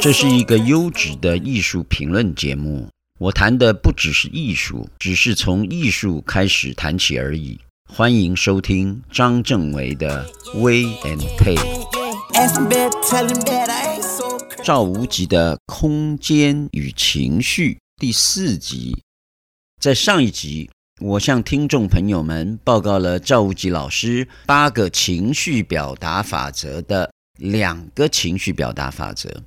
这是一个优质的艺术评论节目。我谈的不只是艺术，只是从艺术开始谈起而已。欢迎收听张正维的《微 and Pay》。赵无极的《空间与情绪》第四集。在上一集，我向听众朋友们报告了赵无极老师八个情绪表达法则的两个情绪表达法则。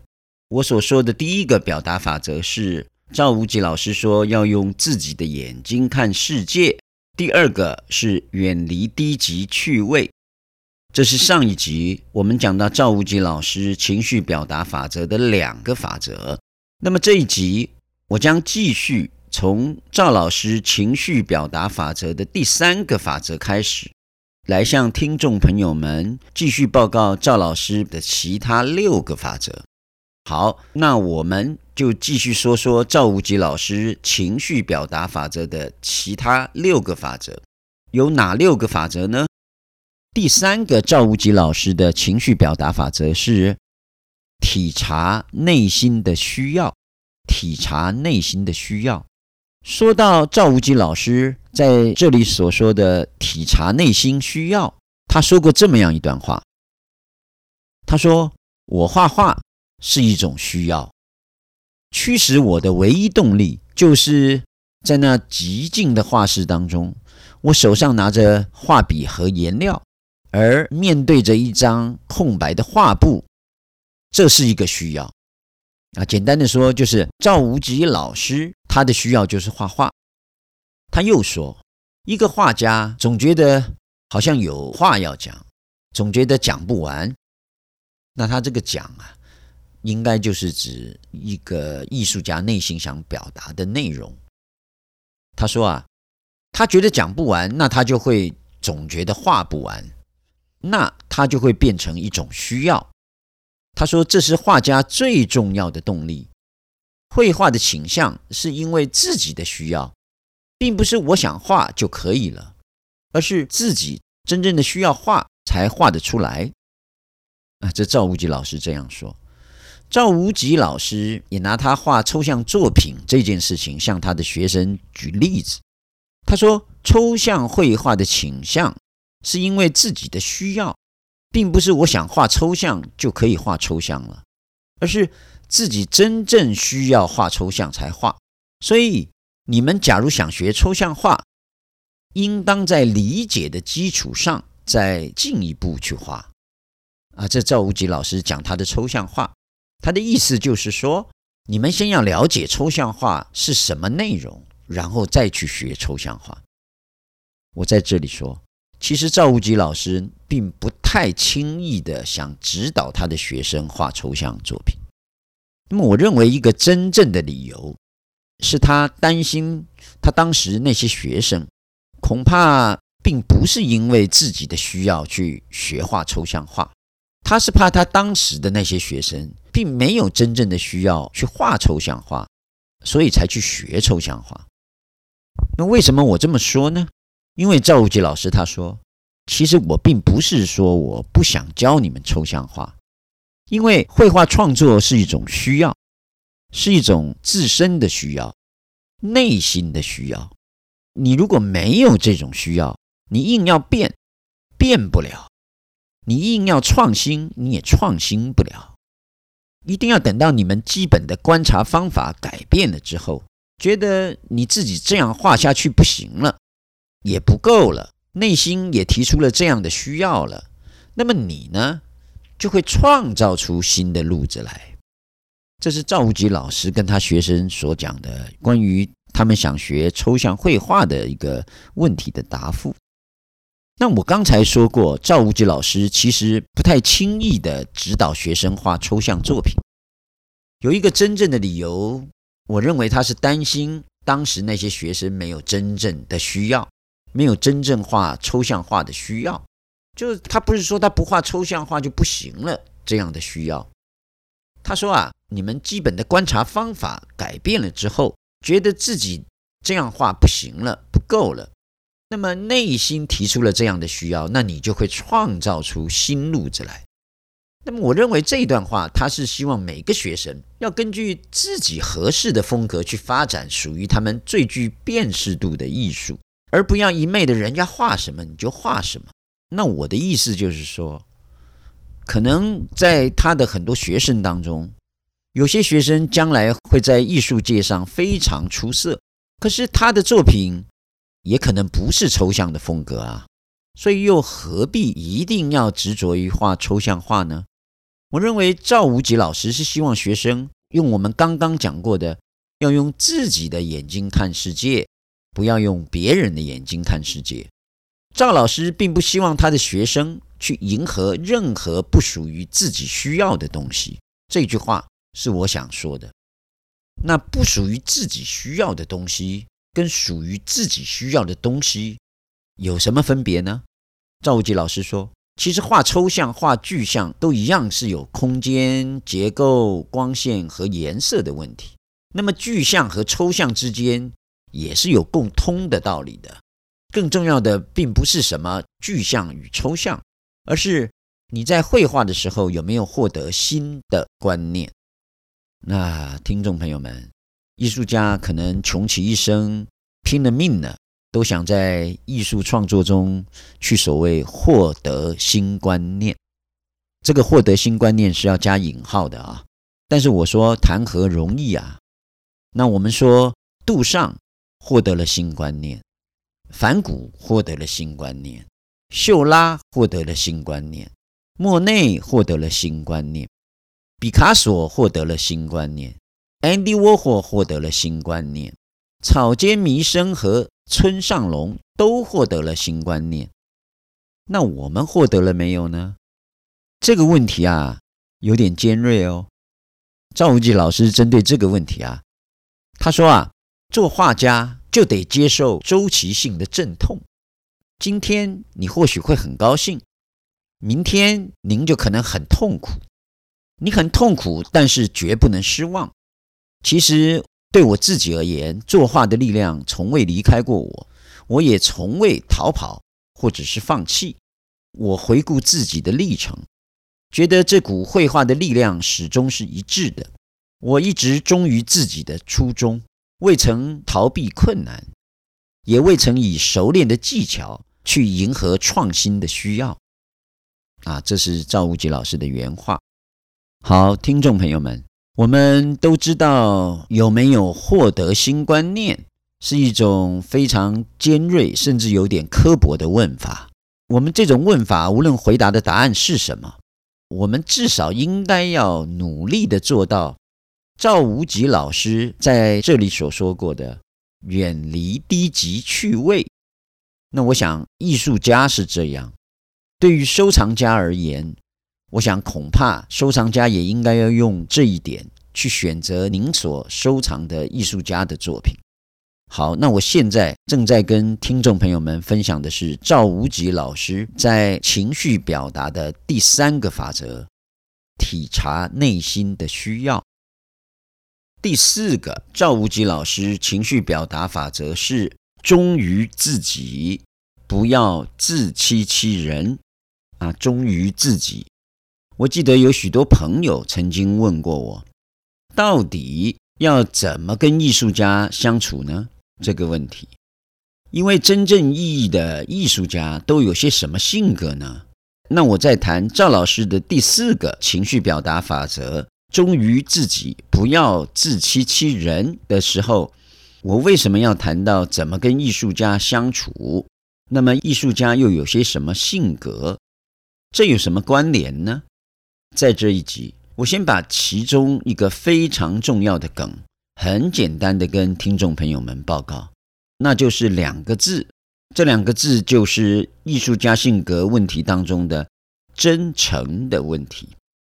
我所说的第一个表达法则是。赵无极老师说：“要用自己的眼睛看世界。”第二个是远离低级趣味，这是上一集我们讲到赵无极老师情绪表达法则的两个法则。那么这一集我将继续从赵老师情绪表达法则的第三个法则开始，来向听众朋友们继续报告赵老师的其他六个法则。好，那我们就继续说说赵无极老师情绪表达法则的其他六个法则，有哪六个法则呢？第三个赵无极老师的情绪表达法则是体察内心的需要，体察内心的需要。说到赵无极老师在这里所说的体察内心需要，他说过这么样一段话，他说：“我画画。”是一种需要，驱使我的唯一动力，就是在那寂静的画室当中，我手上拿着画笔和颜料，而面对着一张空白的画布，这是一个需要。啊，简单的说，就是赵无极老师他的需要就是画画。他又说，一个画家总觉得好像有话要讲，总觉得讲不完。那他这个讲啊。应该就是指一个艺术家内心想表达的内容。他说啊，他觉得讲不完，那他就会总觉得画不完，那他就会变成一种需要。他说这是画家最重要的动力。绘画的倾向是因为自己的需要，并不是我想画就可以了，而是自己真正的需要画才画得出来。啊，这赵无极老师这样说。赵无极老师也拿他画抽象作品这件事情向他的学生举例子。他说：“抽象绘画的倾向是因为自己的需要，并不是我想画抽象就可以画抽象了，而是自己真正需要画抽象才画。所以，你们假如想学抽象画，应当在理解的基础上再进一步去画。”啊，这赵无极老师讲他的抽象画。他的意思就是说，你们先要了解抽象画是什么内容，然后再去学抽象画。我在这里说，其实赵无极老师并不太轻易的想指导他的学生画抽象作品。那么，我认为一个真正的理由是他担心他当时那些学生恐怕并不是因为自己的需要去学画抽象画，他是怕他当时的那些学生。并没有真正的需要去画抽象画，所以才去学抽象画。那为什么我这么说呢？因为赵无极老师他说，其实我并不是说我不想教你们抽象画，因为绘画创作是一种需要，是一种自身的需要，内心的需要。你如果没有这种需要，你硬要变，变不了；你硬要创新，你也创新不了。一定要等到你们基本的观察方法改变了之后，觉得你自己这样画下去不行了，也不够了，内心也提出了这样的需要了，那么你呢，就会创造出新的路子来。这是赵无极老师跟他学生所讲的关于他们想学抽象绘画的一个问题的答复。那我刚才说过，赵无极老师其实不太轻易地指导学生画抽象作品。有一个真正的理由，我认为他是担心当时那些学生没有真正的需要，没有真正画抽象画的需要。就是他不是说他不画抽象画就不行了这样的需要。他说啊，你们基本的观察方法改变了之后，觉得自己这样画不行了，不够了。那么内心提出了这样的需要，那你就会创造出新路子来。那么我认为这一段话，他是希望每个学生要根据自己合适的风格去发展属于他们最具辨识度的艺术，而不要一昧的人家画什么你就画什么。那我的意思就是说，可能在他的很多学生当中，有些学生将来会在艺术界上非常出色，可是他的作品。也可能不是抽象的风格啊，所以又何必一定要执着于画抽象画呢？我认为赵无极老师是希望学生用我们刚刚讲过的，要用自己的眼睛看世界，不要用别人的眼睛看世界。赵老师并不希望他的学生去迎合任何不属于自己需要的东西。这句话是我想说的。那不属于自己需要的东西。跟属于自己需要的东西有什么分别呢？赵无极老师说，其实画抽象、画具象都一样是有空间、结构、光线和颜色的问题。那么具象和抽象之间也是有共通的道理的。更重要的并不是什么具象与抽象，而是你在绘画的时候有没有获得新的观念。那听众朋友们。艺术家可能穷其一生，拼了命了，都想在艺术创作中去所谓获得新观念。这个获得新观念是要加引号的啊！但是我说谈何容易啊？那我们说杜尚获得了新观念，梵谷获得了新观念，秀拉获得了新观念，莫内获得了新观念，毕卡索获得了新观念。Andy Warho 获得了新观念，草间弥生和村上隆都获得了新观念。那我们获得了没有呢？这个问题啊，有点尖锐哦。赵无极老师针对这个问题啊，他说啊，做画家就得接受周期性的阵痛。今天你或许会很高兴，明天您就可能很痛苦。你很痛苦，但是绝不能失望。其实对我自己而言，作画的力量从未离开过我，我也从未逃跑或者是放弃。我回顾自己的历程，觉得这股绘画的力量始终是一致的。我一直忠于自己的初衷，未曾逃避困难，也未曾以熟练的技巧去迎合创新的需要。啊，这是赵无极老师的原话。好，听众朋友们。我们都知道，有没有获得新观念是一种非常尖锐，甚至有点刻薄的问法。我们这种问法，无论回答的答案是什么，我们至少应该要努力的做到赵无极老师在这里所说过的“远离低级趣味”。那我想，艺术家是这样，对于收藏家而言。我想，恐怕收藏家也应该要用这一点去选择您所收藏的艺术家的作品。好，那我现在正在跟听众朋友们分享的是赵无极老师在情绪表达的第三个法则：体察内心的需要。第四个，赵无极老师情绪表达法则是忠于自己，不要自欺欺人啊，忠于自己。我记得有许多朋友曾经问过我，到底要怎么跟艺术家相处呢？这个问题，因为真正意义的艺术家都有些什么性格呢？那我在谈赵老师的第四个情绪表达法则——忠于自己，不要自欺欺人的时候，我为什么要谈到怎么跟艺术家相处？那么艺术家又有些什么性格？这有什么关联呢？在这一集，我先把其中一个非常重要的梗，很简单的跟听众朋友们报告，那就是两个字，这两个字就是艺术家性格问题当中的真诚的问题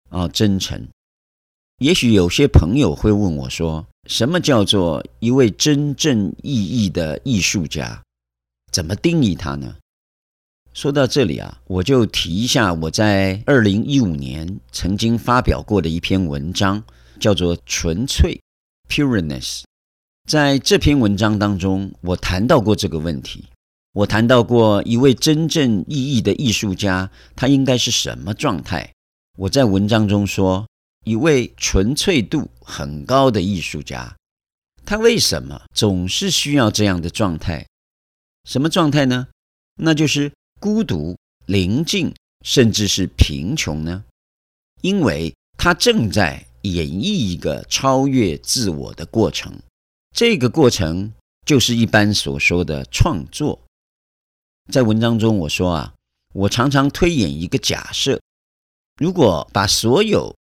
啊，真诚。也许有些朋友会问我说，什么叫做一位真正意义的艺术家？怎么定义他呢？说到这里啊，我就提一下我在二零一五年曾经发表过的一篇文章，叫做《纯粹》（Pureness）。在这篇文章当中，我谈到过这个问题。我谈到过一位真正意义的艺术家，他应该是什么状态？我在文章中说，一位纯粹度很高的艺术家，他为什么总是需要这样的状态？什么状态呢？那就是孤独、宁静，甚至是贫穷呢？因为他正在演绎一个超越自我的过程，这个过程就是一般所说的创作。在文章中我说啊，我常常推演一个假设。如果把所有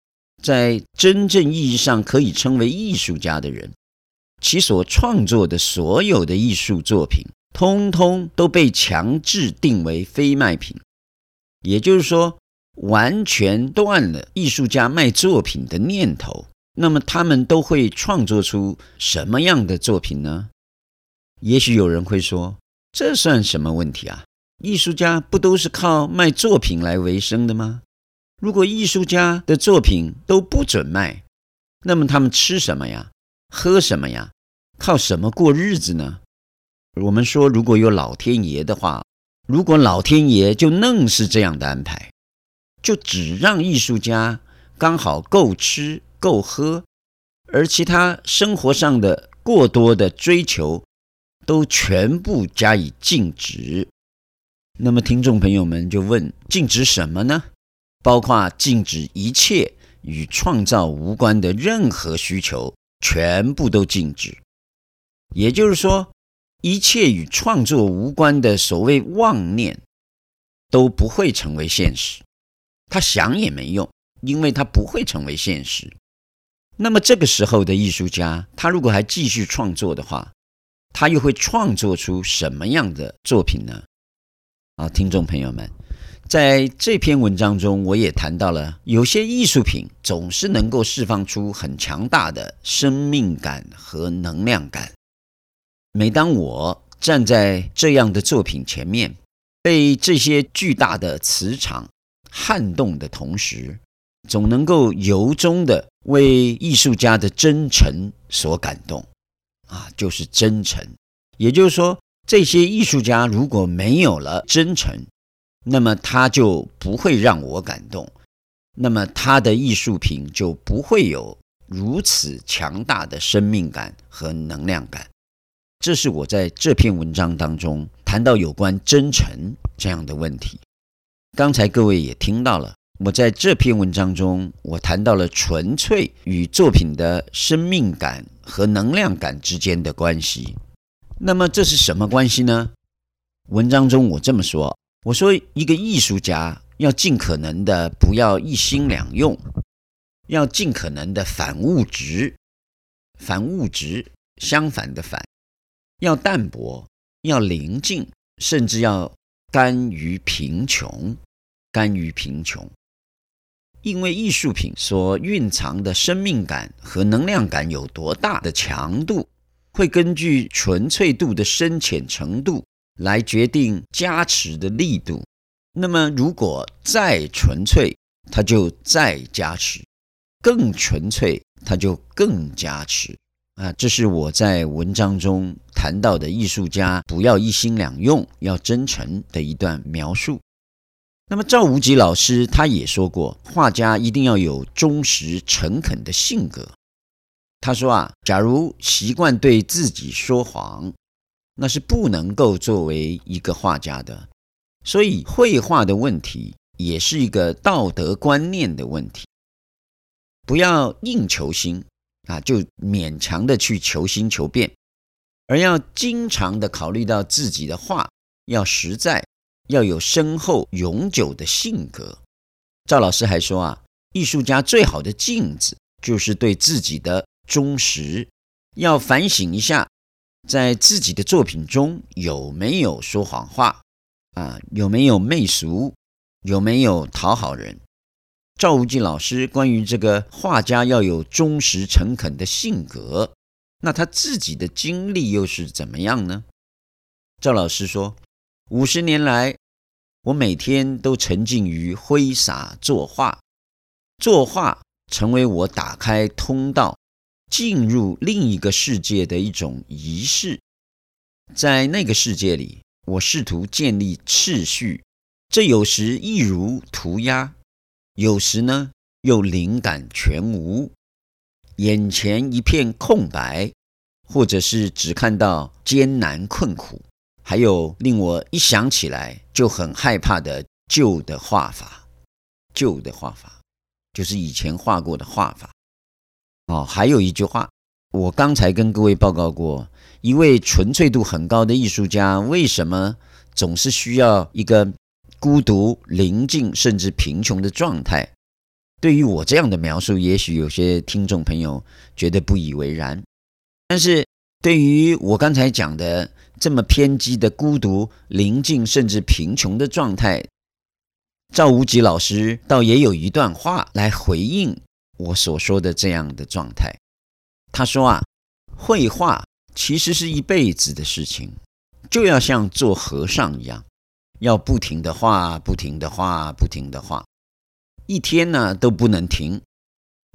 在真正意义上可以称为艺术家的人，其所创作的所有的艺术作品，通通都被强制定为非卖品，也就是说，完全断了艺术家卖作品的念头，那么他们都会创作出什么样的作品呢？也许有人会说，这算什么问题啊？艺术家不都是靠卖作品来为生的吗？如果艺术家的作品都不准卖，那么他们吃什么呀？喝什么呀？靠什么过日子呢？我们说，如果有老天爷的话，如果老天爷就愣是这样的安排，就只让艺术家刚好够吃够喝，而其他生活上的过多的追求都全部加以禁止，那么听众朋友们就问：禁止什么呢？包括禁止一切与创造无关的任何需求，全部都禁止。也就是说，一切与创作无关的所谓妄念都不会成为现实。他想也没用，因为他不会成为现实。那么这个时候的艺术家，他如果还继续创作的话，他又会创作出什么样的作品呢？啊，听众朋友们。在这篇文章中，我也谈到了有些艺术品总是能够释放出很强大的生命感和能量感。每当我站在这样的作品前面，被这些巨大的磁场撼动的同时，总能够由衷的为艺术家的真诚所感动。啊，就是真诚。也就是说，这些艺术家如果没有了真诚，那么他就不会让我感动，那么他的艺术品就不会有如此强大的生命感和能量感。这是我在这篇文章当中谈到有关真诚这样的问题。刚才各位也听到了，我在这篇文章中我谈到了纯粹与作品的生命感和能量感之间的关系。那么这是什么关系呢？文章中我这么说。我说，一个艺术家要尽可能的不要一心两用，要尽可能的反物质，反物质相反的反，要淡泊，要宁静，甚至要甘于贫穷，甘于贫穷。因为艺术品所蕴藏的生命感和能量感有多大的强度，会根据纯粹度的深浅程度。来决定加持的力度。那么，如果再纯粹，它就再加持；更纯粹，它就更加持。啊，这是我在文章中谈到的艺术家不要一心两用，要真诚的一段描述。那么，赵无极老师他也说过，画家一定要有忠实诚恳的性格。他说啊，假如习惯对自己说谎。那是不能够作为一个画家的，所以绘画的问题也是一个道德观念的问题。不要硬求新啊，就勉强的去求新求变，而要经常的考虑到自己的画要实在，要有深厚永久的性格。赵老师还说啊，艺术家最好的镜子就是对自己的忠实，要反省一下。在自己的作品中有没有说谎话啊？有没有媚俗？有没有讨好人？赵无极老师关于这个画家要有忠实诚恳的性格，那他自己的经历又是怎么样呢？赵老师说：五十年来，我每天都沉浸于挥洒作画，作画成为我打开通道。进入另一个世界的一种仪式，在那个世界里，我试图建立秩序，这有时一如涂鸦，有时呢又灵感全无，眼前一片空白，或者是只看到艰难困苦，还有令我一想起来就很害怕的旧的画法，旧的画法就是以前画过的画法。哦，还有一句话，我刚才跟各位报告过。一位纯粹度很高的艺术家，为什么总是需要一个孤独、宁静甚至贫穷的状态？对于我这样的描述，也许有些听众朋友觉得不以为然。但是对于我刚才讲的这么偏激的孤独、宁静甚至贫穷的状态，赵无极老师倒也有一段话来回应我所说的这样的状态。他说啊，绘画。其实是一辈子的事情，就要像做和尚一样，要不停的画，不停的画，不停的画，一天呢都不能停。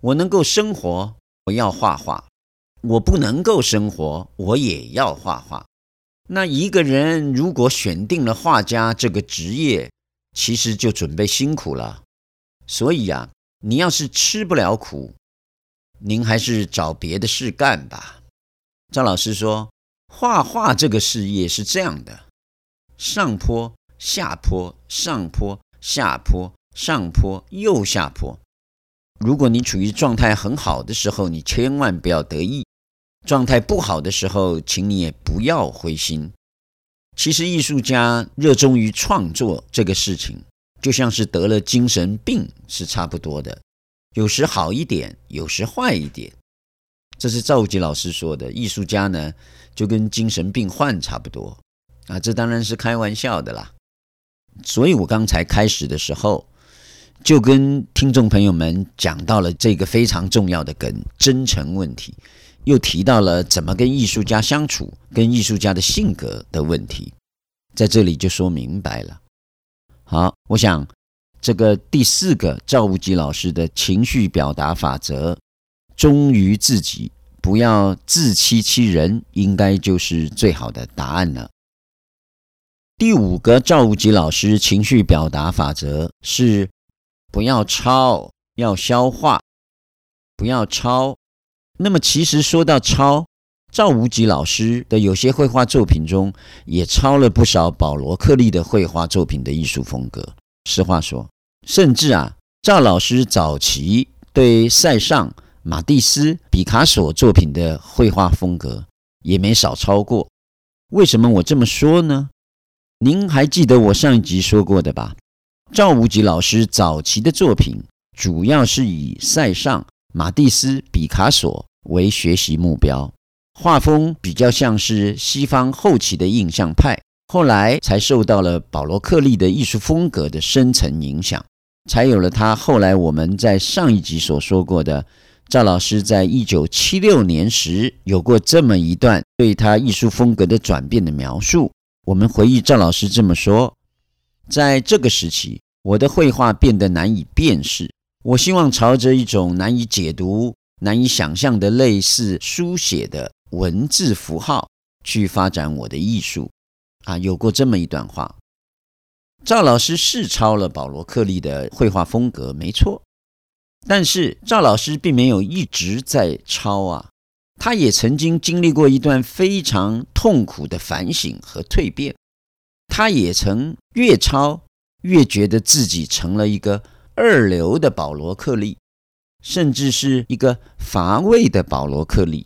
我能够生活，我要画画；我不能够生活，我也要画画。那一个人如果选定了画家这个职业，其实就准备辛苦了。所以呀，你要是吃不了苦，您还是找别的事干吧。张老师说：“画画这个事业是这样的，上坡、下坡、上坡、下坡、上坡又下坡。如果你处于状态很好的时候，你千万不要得意；状态不好的时候，请你也不要灰心。其实，艺术家热衷于创作这个事情，就像是得了精神病是差不多的，有时好一点，有时坏一点。”这是赵无极老师说的，艺术家呢就跟精神病患差不多啊，这当然是开玩笑的啦。所以我刚才开始的时候就跟听众朋友们讲到了这个非常重要的梗——真诚问题，又提到了怎么跟艺术家相处、跟艺术家的性格的问题，在这里就说明白了。好，我想这个第四个赵无极老师的情绪表达法则。忠于自己，不要自欺欺人，应该就是最好的答案了。第五个赵无极老师情绪表达法则是：不要抄，要消化。不要抄。那么，其实说到抄，赵无极老师的有些绘画作品中，也抄了不少保罗克利的绘画作品的艺术风格。实话说，甚至啊，赵老师早期对塞尚。马蒂斯、毕卡索作品的绘画风格也没少抄过。为什么我这么说呢？您还记得我上一集说过的吧？赵无极老师早期的作品主要是以塞尚、马蒂斯、毕卡索为学习目标，画风比较像是西方后期的印象派，后来才受到了保罗克利的艺术风格的深层影响，才有了他后来我们在上一集所说过的。赵老师在一九七六年时有过这么一段对他艺术风格的转变的描述。我们回忆赵老师这么说：在这个时期，我的绘画变得难以辨识。我希望朝着一种难以解读、难以想象的类似书写的文字符号去发展我的艺术。啊，有过这么一段话。赵老师是抄了保罗克利的绘画风格，没错。但是赵老师并没有一直在抄啊，他也曾经经历过一段非常痛苦的反省和蜕变，他也曾越抄越觉得自己成了一个二流的保罗克利，甚至是一个乏味的保罗克利。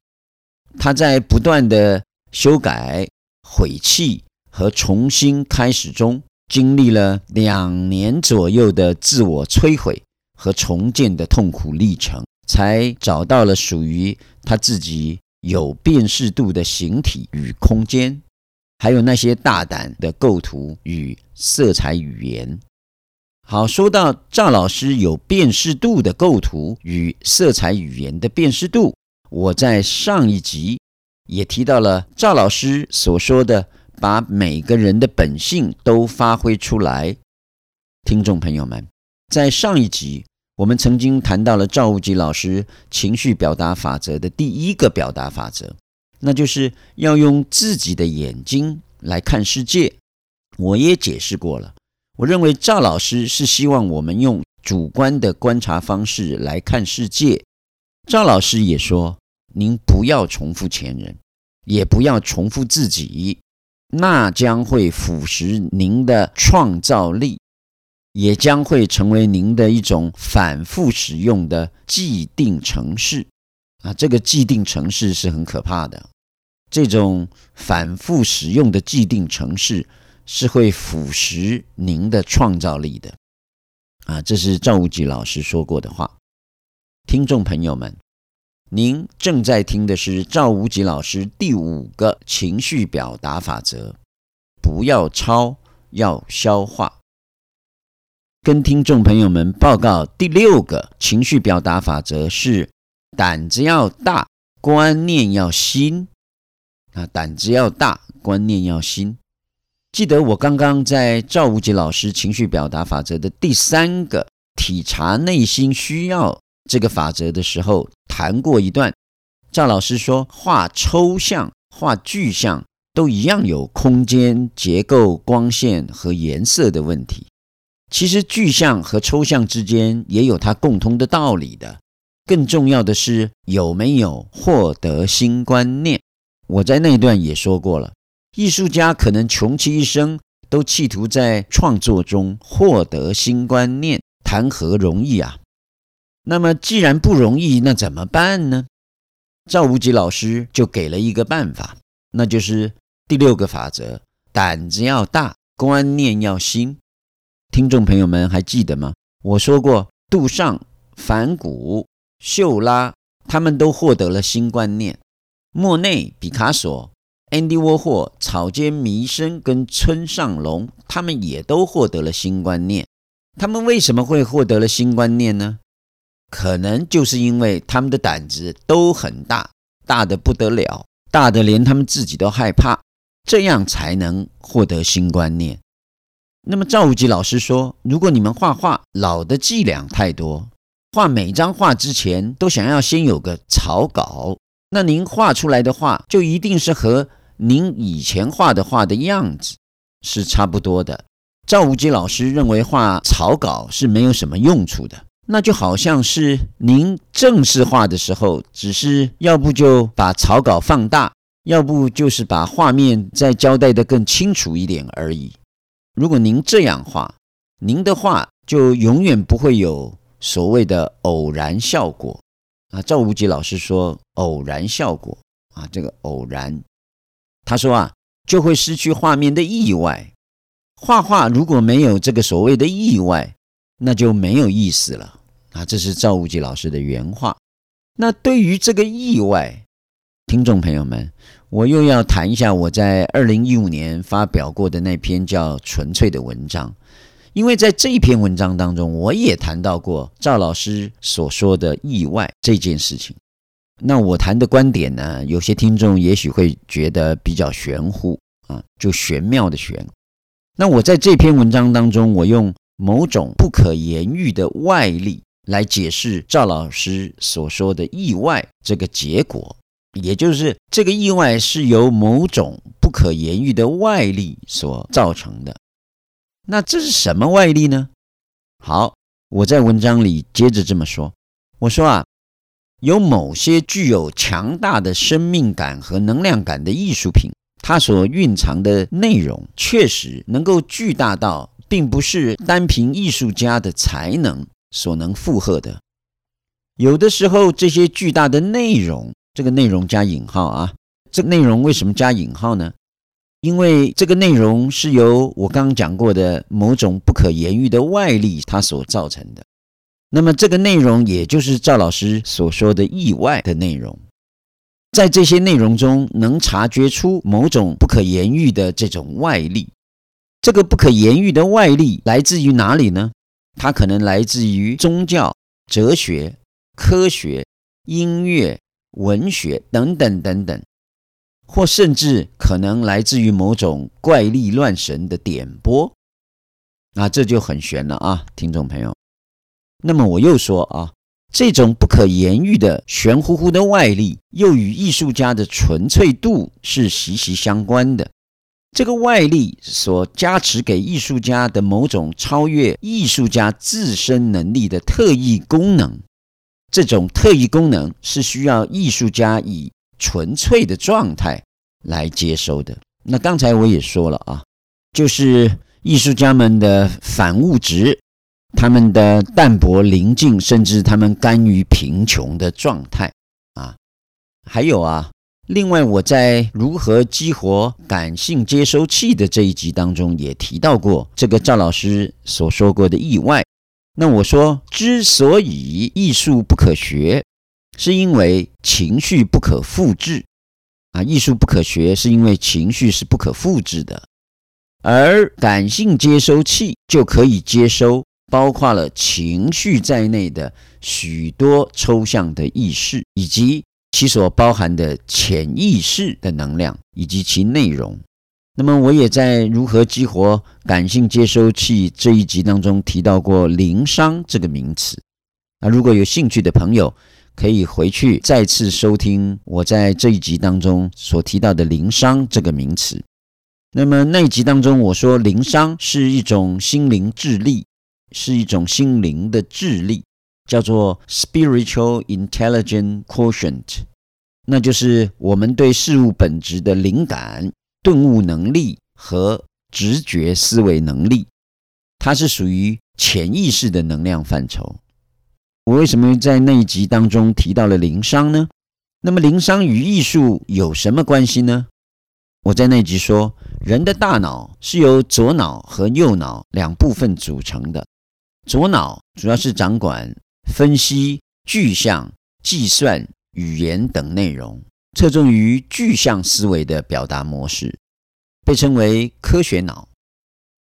他在不断的修改、毁弃和重新开始中，经历了两年左右的自我摧毁。和重建的痛苦历程，才找到了属于他自己有辨识度的形体与空间，还有那些大胆的构图与色彩语言。好，说到赵老师有辨识度的构图与色彩语言的辨识度，我在上一集也提到了赵老师所说的“把每个人的本性都发挥出来”。听众朋友们。在上一集，我们曾经谈到了赵无极老师情绪表达法则的第一个表达法则，那就是要用自己的眼睛来看世界，我也解释过了。我认为赵老师是希望我们用主观的观察方式来看世界。赵老师也说，您不要重复前人，也不要重复自己，那将会腐蚀您的创造力，也将会成为您的一种反复使用的既定程式。啊，这个既定程式是很可怕的。这种反复使用的既定程式是会腐蚀您的创造力的。啊，这是赵无极老师说过的话。听众朋友们，您正在听的是赵无极老师第五个情绪表达法则：不要抄，要消化。跟听众朋友们报告，第六个情绪表达法则是。胆子要大，观念要新。啊，胆子要大，观念要新。记得我刚刚在赵无极老师情绪表达法则的第三个体察内心需要这个法则的时候谈过一段。赵老师说，画抽象、画具象都一样有空间、结构、光线和颜色的问题。其实具象和抽象之间也有它共通的道理的。更重要的是有没有获得新观念。我在那段也说过了，艺术家可能穷其一生都企图在创作中获得新观念，谈何容易啊？那么既然不容易，那怎么办呢？赵无极老师就给了一个办法，那就是第六个法则：胆子要大，观念要新。听众朋友们还记得吗？我说过，杜尚、梵谷。秀拉，他们都获得了新观念。莫内、毕卡索、安迪沃霍、草间弥生跟村上隆，他们也都获得了新观念。他们为什么会获得了新观念呢？可能就是因为他们的胆子都很大，大得不得了，大得连他们自己都害怕，这样才能获得新观念。那么赵无极老师说，如果你们画画老的伎俩太多。画每张画之前都想要先有个草稿，那您画出来的画就一定是和您以前画的画的样子是差不多的。赵无极老师认为画草稿是没有什么用处的，那就好像是您正式画的时候，只是要不就把草稿放大，要不就是把画面再交代得更清楚一点而已。如果您这样画，您的画就永远不会有。所谓的偶然效果啊，赵无极老师说偶然效果啊，这个偶然，他说啊，就会失去画面的意外。画画如果没有这个所谓的意外，那就没有意思了啊。这是赵无极老师的原话。那对于这个意外，听众朋友们，我又要谈一下我在二零一五年发表过的那篇叫《纯粹》的文章。因为在这一篇文章当中，我也谈到过赵老师所说的意外这件事情。那我谈的观点呢，有些听众也许会觉得比较玄乎啊，就玄妙的玄。那我在这篇文章当中，我用某种不可言喻的外力来解释赵老师所说的意外这个结果，也就是这个意外是由某种不可言喻的外力所造成的。那这是什么外力呢？好，我在文章里接着这么说。我说啊，有某些具有强大的生命感和能量感的艺术品，它所蕴藏的内容确实能够巨大到，并不是单凭艺术家的才能所能负荷的。有的时候，这些巨大的内容，这个内容加引号啊，这个内容为什么加引号呢？因为这个内容是由我刚刚讲过的某种不可言喻的外力它所造成的，那么这个内容也就是赵老师所说的意外的内容，在这些内容中能察觉出某种不可言喻的这种外力，这个不可言喻的外力来自于哪里呢？它可能来自于宗教、哲学、科学、音乐、文学等等等等。或甚至可能来自于某种怪力乱神的点拨，那这就很玄了啊，听众朋友。那么我又说啊，这种不可言喻的玄乎乎的外力，又与艺术家的纯粹度是息息相关的。这个外力所加持给艺术家的某种超越艺术家自身能力的特异功能，这种特异功能是需要艺术家以纯粹的状态来接收的。那刚才我也说了啊，就是艺术家们的反物质，他们的淡泊宁静，甚至他们甘于贫穷的状态啊。还有啊，另外我在如何激活感性接收器的这一集当中也提到过这个赵老师所说过的意外。那我说，之所以艺术不可学，是因为情绪不可复制。啊，艺术不可学，是因为情绪是不可复制的，而感性接收器就可以接收包括了情绪在内的许多抽象的意识，以及其所包含的潜意识的能量以及其内容。那么，我也在如何激活感性接收器这一集当中提到过灵商这个名词。啊，如果有兴趣的朋友，可以回去再次收听我在这一集当中所提到的灵商这个名词。那么那一集当中，我说灵商是一种心灵智力，是一种心灵的智力，叫做 spiritual intelligence quotient，那就是我们对事物本质的灵感、顿悟能力和直觉思维能力，它是属于潜意识的能量范畴。我为什么在那一集当中提到了灵商呢？那么灵商与艺术有什么关系呢？我在那集说，人的大脑是由左脑和右脑两部分组成的。左脑主要是掌管分析、具象、计算、语言等内容，侧重于具象思维的表达模式，被称为科学脑；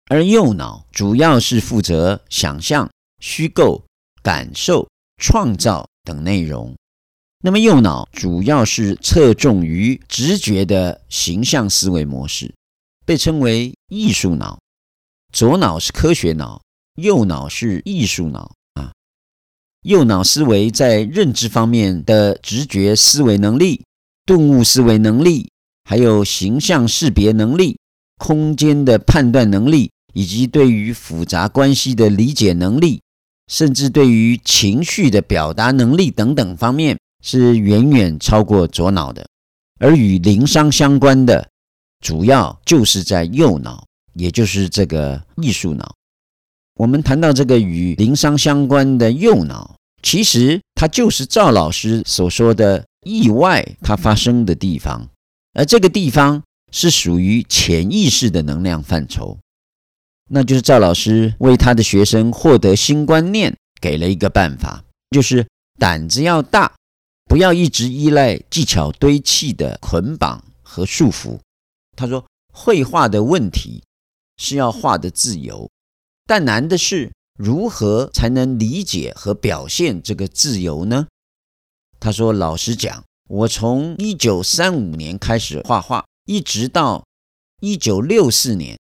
而右脑主要是负责想象、虚构。感受、创造等内容。那么右脑主要是侧重于直觉的形象思维模式，被称为艺术脑。左脑是科学脑，右脑是艺术脑。右脑思维在认知方面的直觉思维能力、顿悟思维能力，还有形象识别能力、空间的判断能力，以及对于复杂关系的理解能力。甚至对于情绪的表达能力等等方面，是远远超过左脑的。而与灵商相关的，主要就是在右脑，也就是这个艺术脑。我们谈到这个与灵商相关的右脑，其实它就是赵老师所说的意外，它发生的地方。而这个地方是属于潜意识的能量范畴。那就是赵老师为他的学生获得新观念给了一个办法，就是胆子要大，不要一直依赖技巧堆砌的捆绑和束缚。他说，绘画的问题是要画的自由，但难的是如何才能理解和表现这个自由呢？他说，老实讲，我从一九三五年开始画画，一直到一九六四年。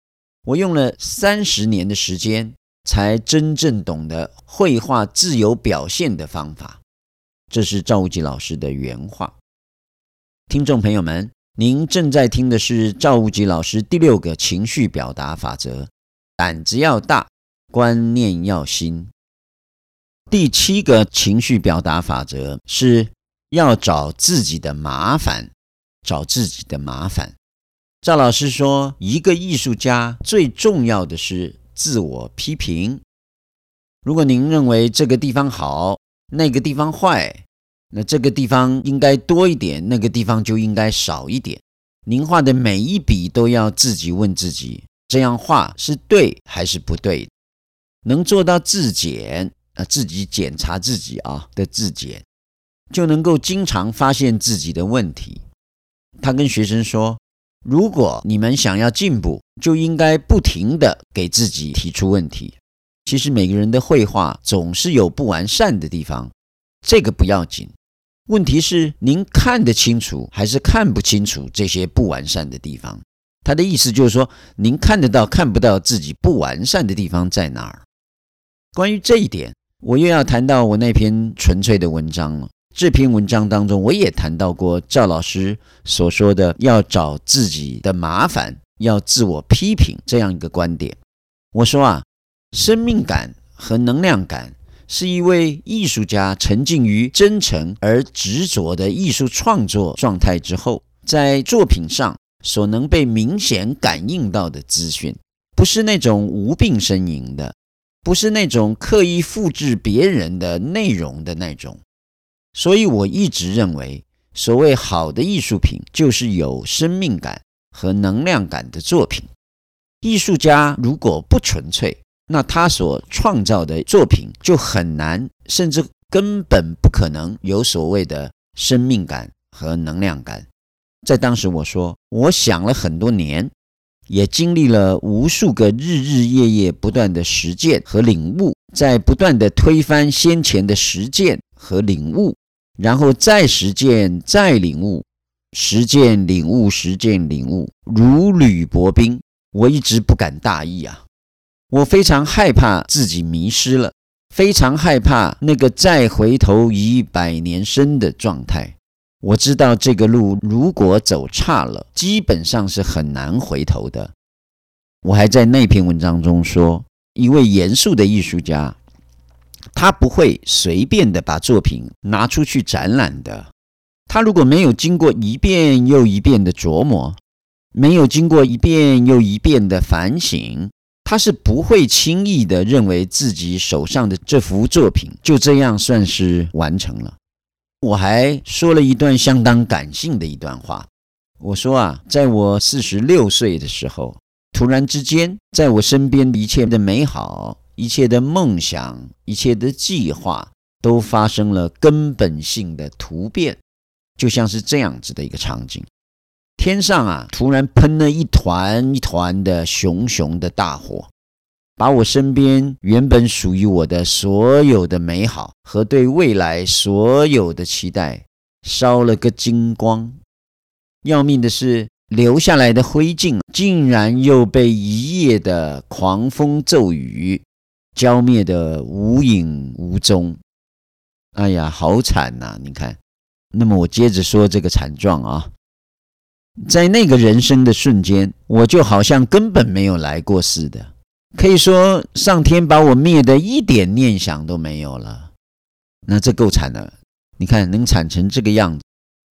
我用了三十年的时间，才真正懂得绘画自由表现的方法。这是赵无极老师的原话。听众朋友们，您正在听的是赵无极老师第六个情绪表达法则：胆子要大，观念要新。第七个情绪表达法则是要找自己的麻烦，找自己的麻烦。赵老师说：“一个艺术家最重要的是自我批评。如果您认为这个地方好，那个地方坏，那这个地方应该多一点，那个地方就应该少一点。您画的每一笔都要自己问自己：这样画是对还是不对？能做到自检啊，自己检查自己啊的自检，就能够经常发现自己的问题。”他跟学生说。如果你们想要进步，就应该不停的给自己提出问题。其实每个人的绘画总是有不完善的地方，这个不要紧。问题是您看得清楚还是看不清楚这些不完善的地方？他的意思就是说，您看得到看不到自己不完善的地方在哪儿？关于这一点，我又要谈到我那篇纯粹的文章了。这篇文章当中，我也谈到过赵老师所说的要找自己的麻烦，要自我批评这样一个观点。我说啊，生命感和能量感是一位艺术家沉浸于真诚而执着的艺术创作状态之后，在作品上所能被明显感应到的资讯，不是那种无病呻吟的，不是那种刻意复制别人的内容的那种。所以我一直认为，所谓好的艺术品，就是有生命感和能量感的作品。艺术家如果不纯粹，那他所创造的作品就很难，甚至根本不可能有所谓的生命感和能量感。在当时，我说，我想了很多年，也经历了无数个日日夜夜不断的实践和领悟，在不断的推翻先前的实践和领悟。然后再实践，再领悟，实践领悟，实践领悟，如履薄冰。我一直不敢大意啊，我非常害怕自己迷失了，非常害怕那个再回头已百年身的状态。我知道这个路如果走岔了，基本上是很难回头的。我还在那篇文章中说，一位严肃的艺术家。他不会随便的把作品拿出去展览的。他如果没有经过一遍又一遍的琢磨，没有经过一遍又一遍的反省，他是不会轻易的认为自己手上的这幅作品就这样算是完成了。我还说了一段相当感性的一段话。我说啊，在我四十六岁的时候，突然之间，在我身边一切的美好。一切的梦想，一切的计划，都发生了根本性的突变，就像是这样子的一个场景：天上啊，突然喷了一团一团的熊熊的大火，把我身边原本属于我的所有的美好和对未来所有的期待烧了个精光。要命的是，留下来的灰烬竟然又被一夜的狂风骤雨。浇灭得无影无踪，哎呀，好惨呐！你看，那么我接着说这个惨状啊，在那个人生的瞬间，我就好像根本没有来过似的，可以说上天把我灭得一点念想都没有了。那这够惨的，你看能惨成这个样子，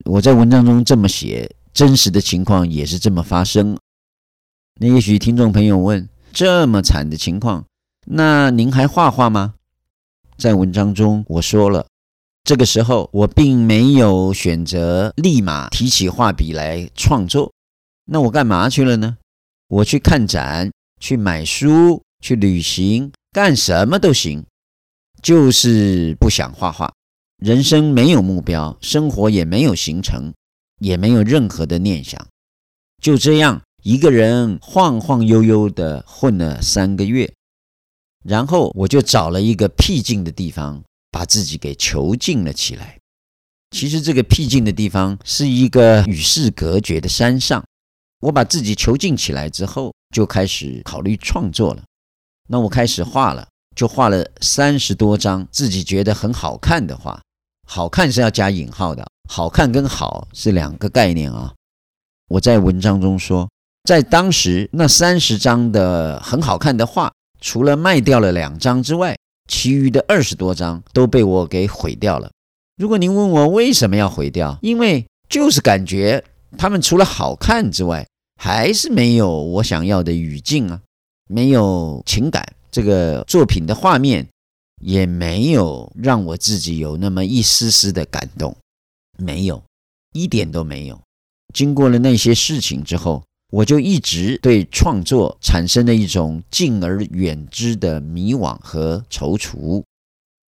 我在文章中这么写，真实的情况也是这么发生。那也许听众朋友问，这么惨的情况？那您还画画吗？在文章中我说了，这个时候我并没有选择立马提起画笔来创作。那我干嘛去了呢？我去看展，去买书，去旅行，干什么都行，就是不想画画。人生没有目标，生活也没有行程，也没有任何的念想，就这样一个人晃晃悠悠地混了三个月。然后我就找了一个僻静的地方，把自己给囚禁了起来。其实这个僻静的地方是一个与世隔绝的山上。我把自己囚禁起来之后，就开始考虑创作了。那我开始画了，就画了三十多张自己觉得很好看的画。好看是要加引号的，好看跟好是两个概念啊。我在文章中说，在当时那三十张的很好看的画。除了卖掉了两张之外，其余的二十多张都被我给毁掉了。如果您问我为什么要毁掉，因为就是感觉他们除了好看之外，还是没有我想要的语境啊，没有情感。这个作品的画面也没有让我自己有那么一丝丝的感动，没有，一点都没有。经过了那些事情之后。我就一直对创作产生了一种敬而远之的迷惘和踌躇。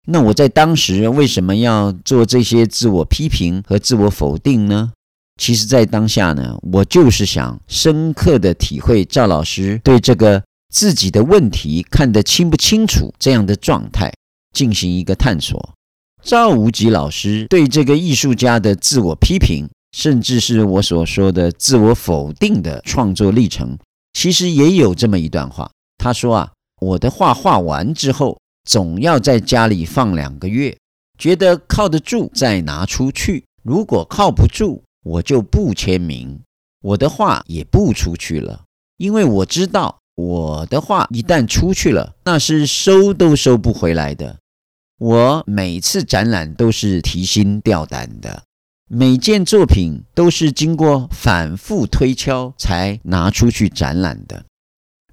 那我在当时为什么要做这些自我批评和自我否定呢？其实，在当下呢，我就是想深刻的体会赵老师对这个自己的问题看得清不清楚这样的状态进行一个探索。赵无极老师对这个艺术家的自我批评。甚至是我所说的自我否定的创作历程，其实也有这么一段话。他说啊，我的画画完之后，总要在家里放两个月，觉得靠得住再拿出去。如果靠不住，我就不签名，我的画也不出去了。因为我知道我的画一旦出去了，那是收都收不回来的。我每次展览都是提心吊胆的，每件作品都是经过反复推敲才拿出去展览的。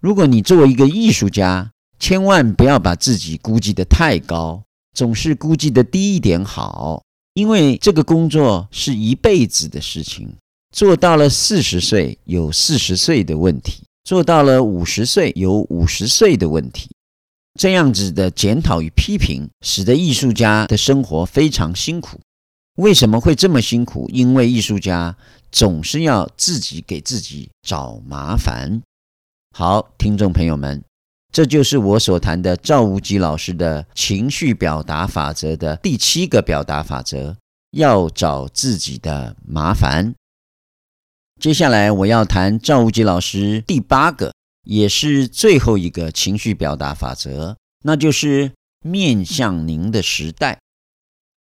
如果你作为一个艺术家，千万不要把自己估计得太高，总是估计得低一点好，因为这个工作是一辈子的事情。做到了四十岁，有四十岁的问题；做到了五十岁，有五十岁的问题。这样子的检讨与批评，使得艺术家的生活非常辛苦。为什么会这么辛苦？因为艺术家总是要自己给自己找麻烦。好，听众朋友们，这就是我所谈的赵无极老师的情绪表达法则的第七个表达法则：要找自己的麻烦。接下来我要谈赵无极老师第八个，也是最后一个情绪表达法则，那就是面向您的时代。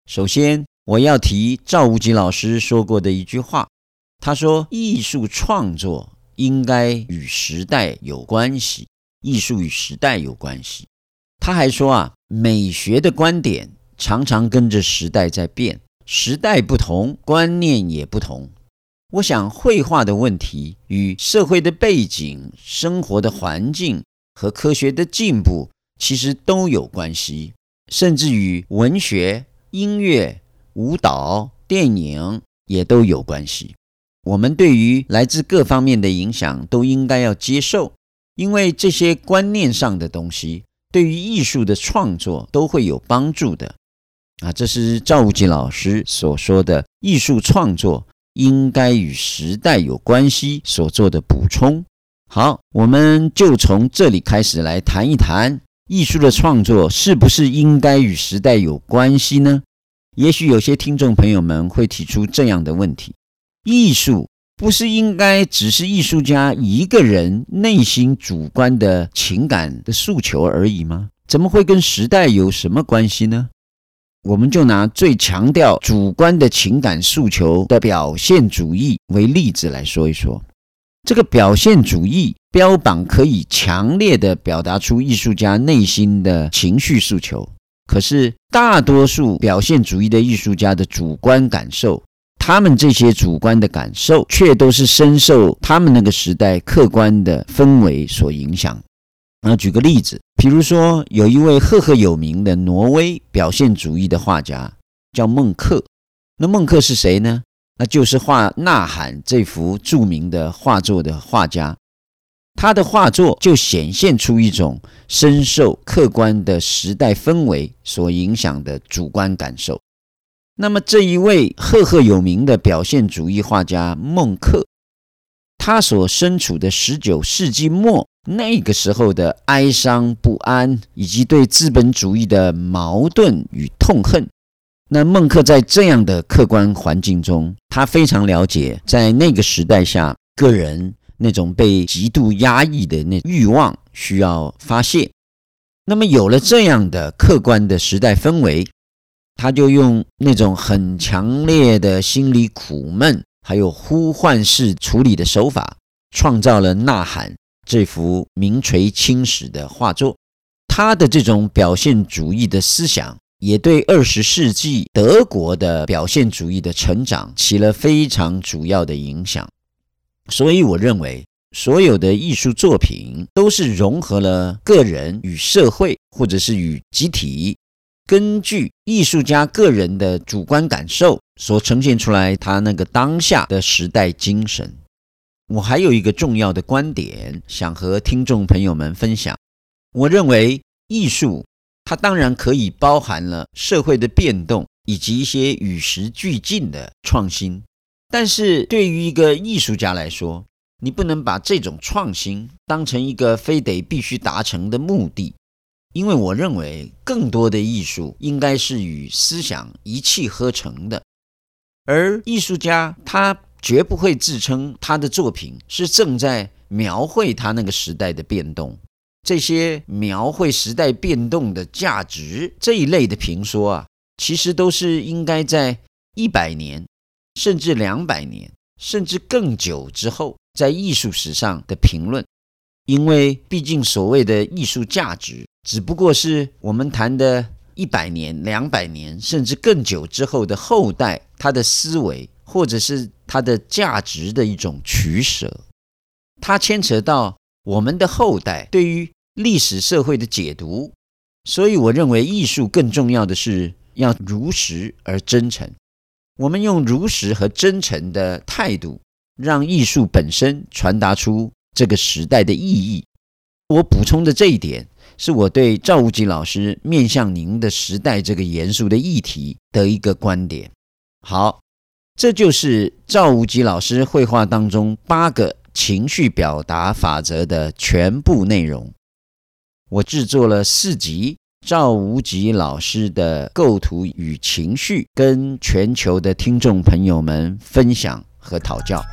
首先，我要提赵无极老师说过的一句话，他说：“艺术创作应该与时代有关系，艺术与时代有关系。”他还说啊，美学的观点常常跟着时代在变，时代不同，观念也不同。我想，绘画的问题与社会的背景、生活的环境和科学的进步其实都有关系，甚至与文学、音乐、舞蹈、电影也都有关系。我们对于来自各方面的影响都应该要接受，因为这些观念上的东西对于艺术的创作都会有帮助的。啊，这是赵无极老师所说的艺术创作。应该与时代有关系所做的补充。好，我们就从这里开始来谈一谈艺术的创作是不是应该与时代有关系呢？也许有些听众朋友们会提出这样的问题：艺术不是应该只是艺术家一个人内心主观的情感的诉求而已吗？怎么会跟时代有什么关系呢？我们就拿最强调主观的情感诉求的表现主义为例子来说一说。这个表现主义标榜可以强烈地表达出艺术家内心的情绪诉求，可是大多数表现主义的艺术家的主观感受，他们这些主观的感受却都是深受他们那个时代客观的氛围所影响。那举个例子。比如说，有一位赫赫有名的挪威表现主义的画家，叫孟克。那孟克是谁呢？那就是画《呐喊》这幅著名的画作的画家。他的画作就显现出一种深受客观的时代氛围所影响的主观感受。那么，这一位赫赫有名的表现主义画家孟克，他所身处的十九世纪末。那个时候的哀伤不安，以及对资本主义的矛盾与痛恨，那孟克在这样的客观环境中，他非常了解，在那个时代下，个人那种被极度压抑的那欲望需要发泄。那么有了这样的客观的时代氛围，他就用那种很强烈的心理苦闷，还有呼唤式处理的手法，创造了《呐喊》。这幅名垂青史的画作，他的这种表现主义的思想，也对二十世纪德国的表现主义的成长起了非常主要的影响。所以，我认为所有的艺术作品都是融合了个人与社会，或者是与集体，根据艺术家个人的主观感受所呈现出来他那个当下的时代精神。我还有一个重要的观点，想和听众朋友们分享。我认为艺术它当然可以包含了社会的变动以及一些与时俱进的创新，但是对于一个艺术家来说，你不能把这种创新当成一个非得必须达成的目的，因为我认为更多的艺术应该是与思想一气呵成的，而艺术家他。绝不会自称他的作品是正在描绘他那个时代的变动。这些描绘时代变动的价值这一类的评说啊，其实都是应该在一百年，甚至两百年，甚至更久之后在艺术史上的评论，因为毕竟所谓的艺术价值，只不过是我们谈的一百年、两百年甚至更久之后的后代他的思维，或者是他的价值的一种取舍，它牵扯到我们的后代对于历史社会的解读，所以我认为艺术更重要的是要如实而真诚。我们用如实和真诚的态度，让艺术本身传达出这个时代的意义。我补充的这一点，是我对赵无极老师面向您的时代这个严肃的议题的一个观点。好，这就是赵无极老师绘画当中八个情绪表达法则的全部内容。我制作了四集赵无极老师的构图与情绪，跟全球的听众朋友们分享和讨教。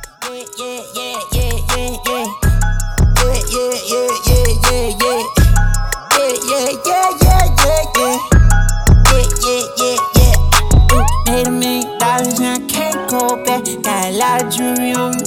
dream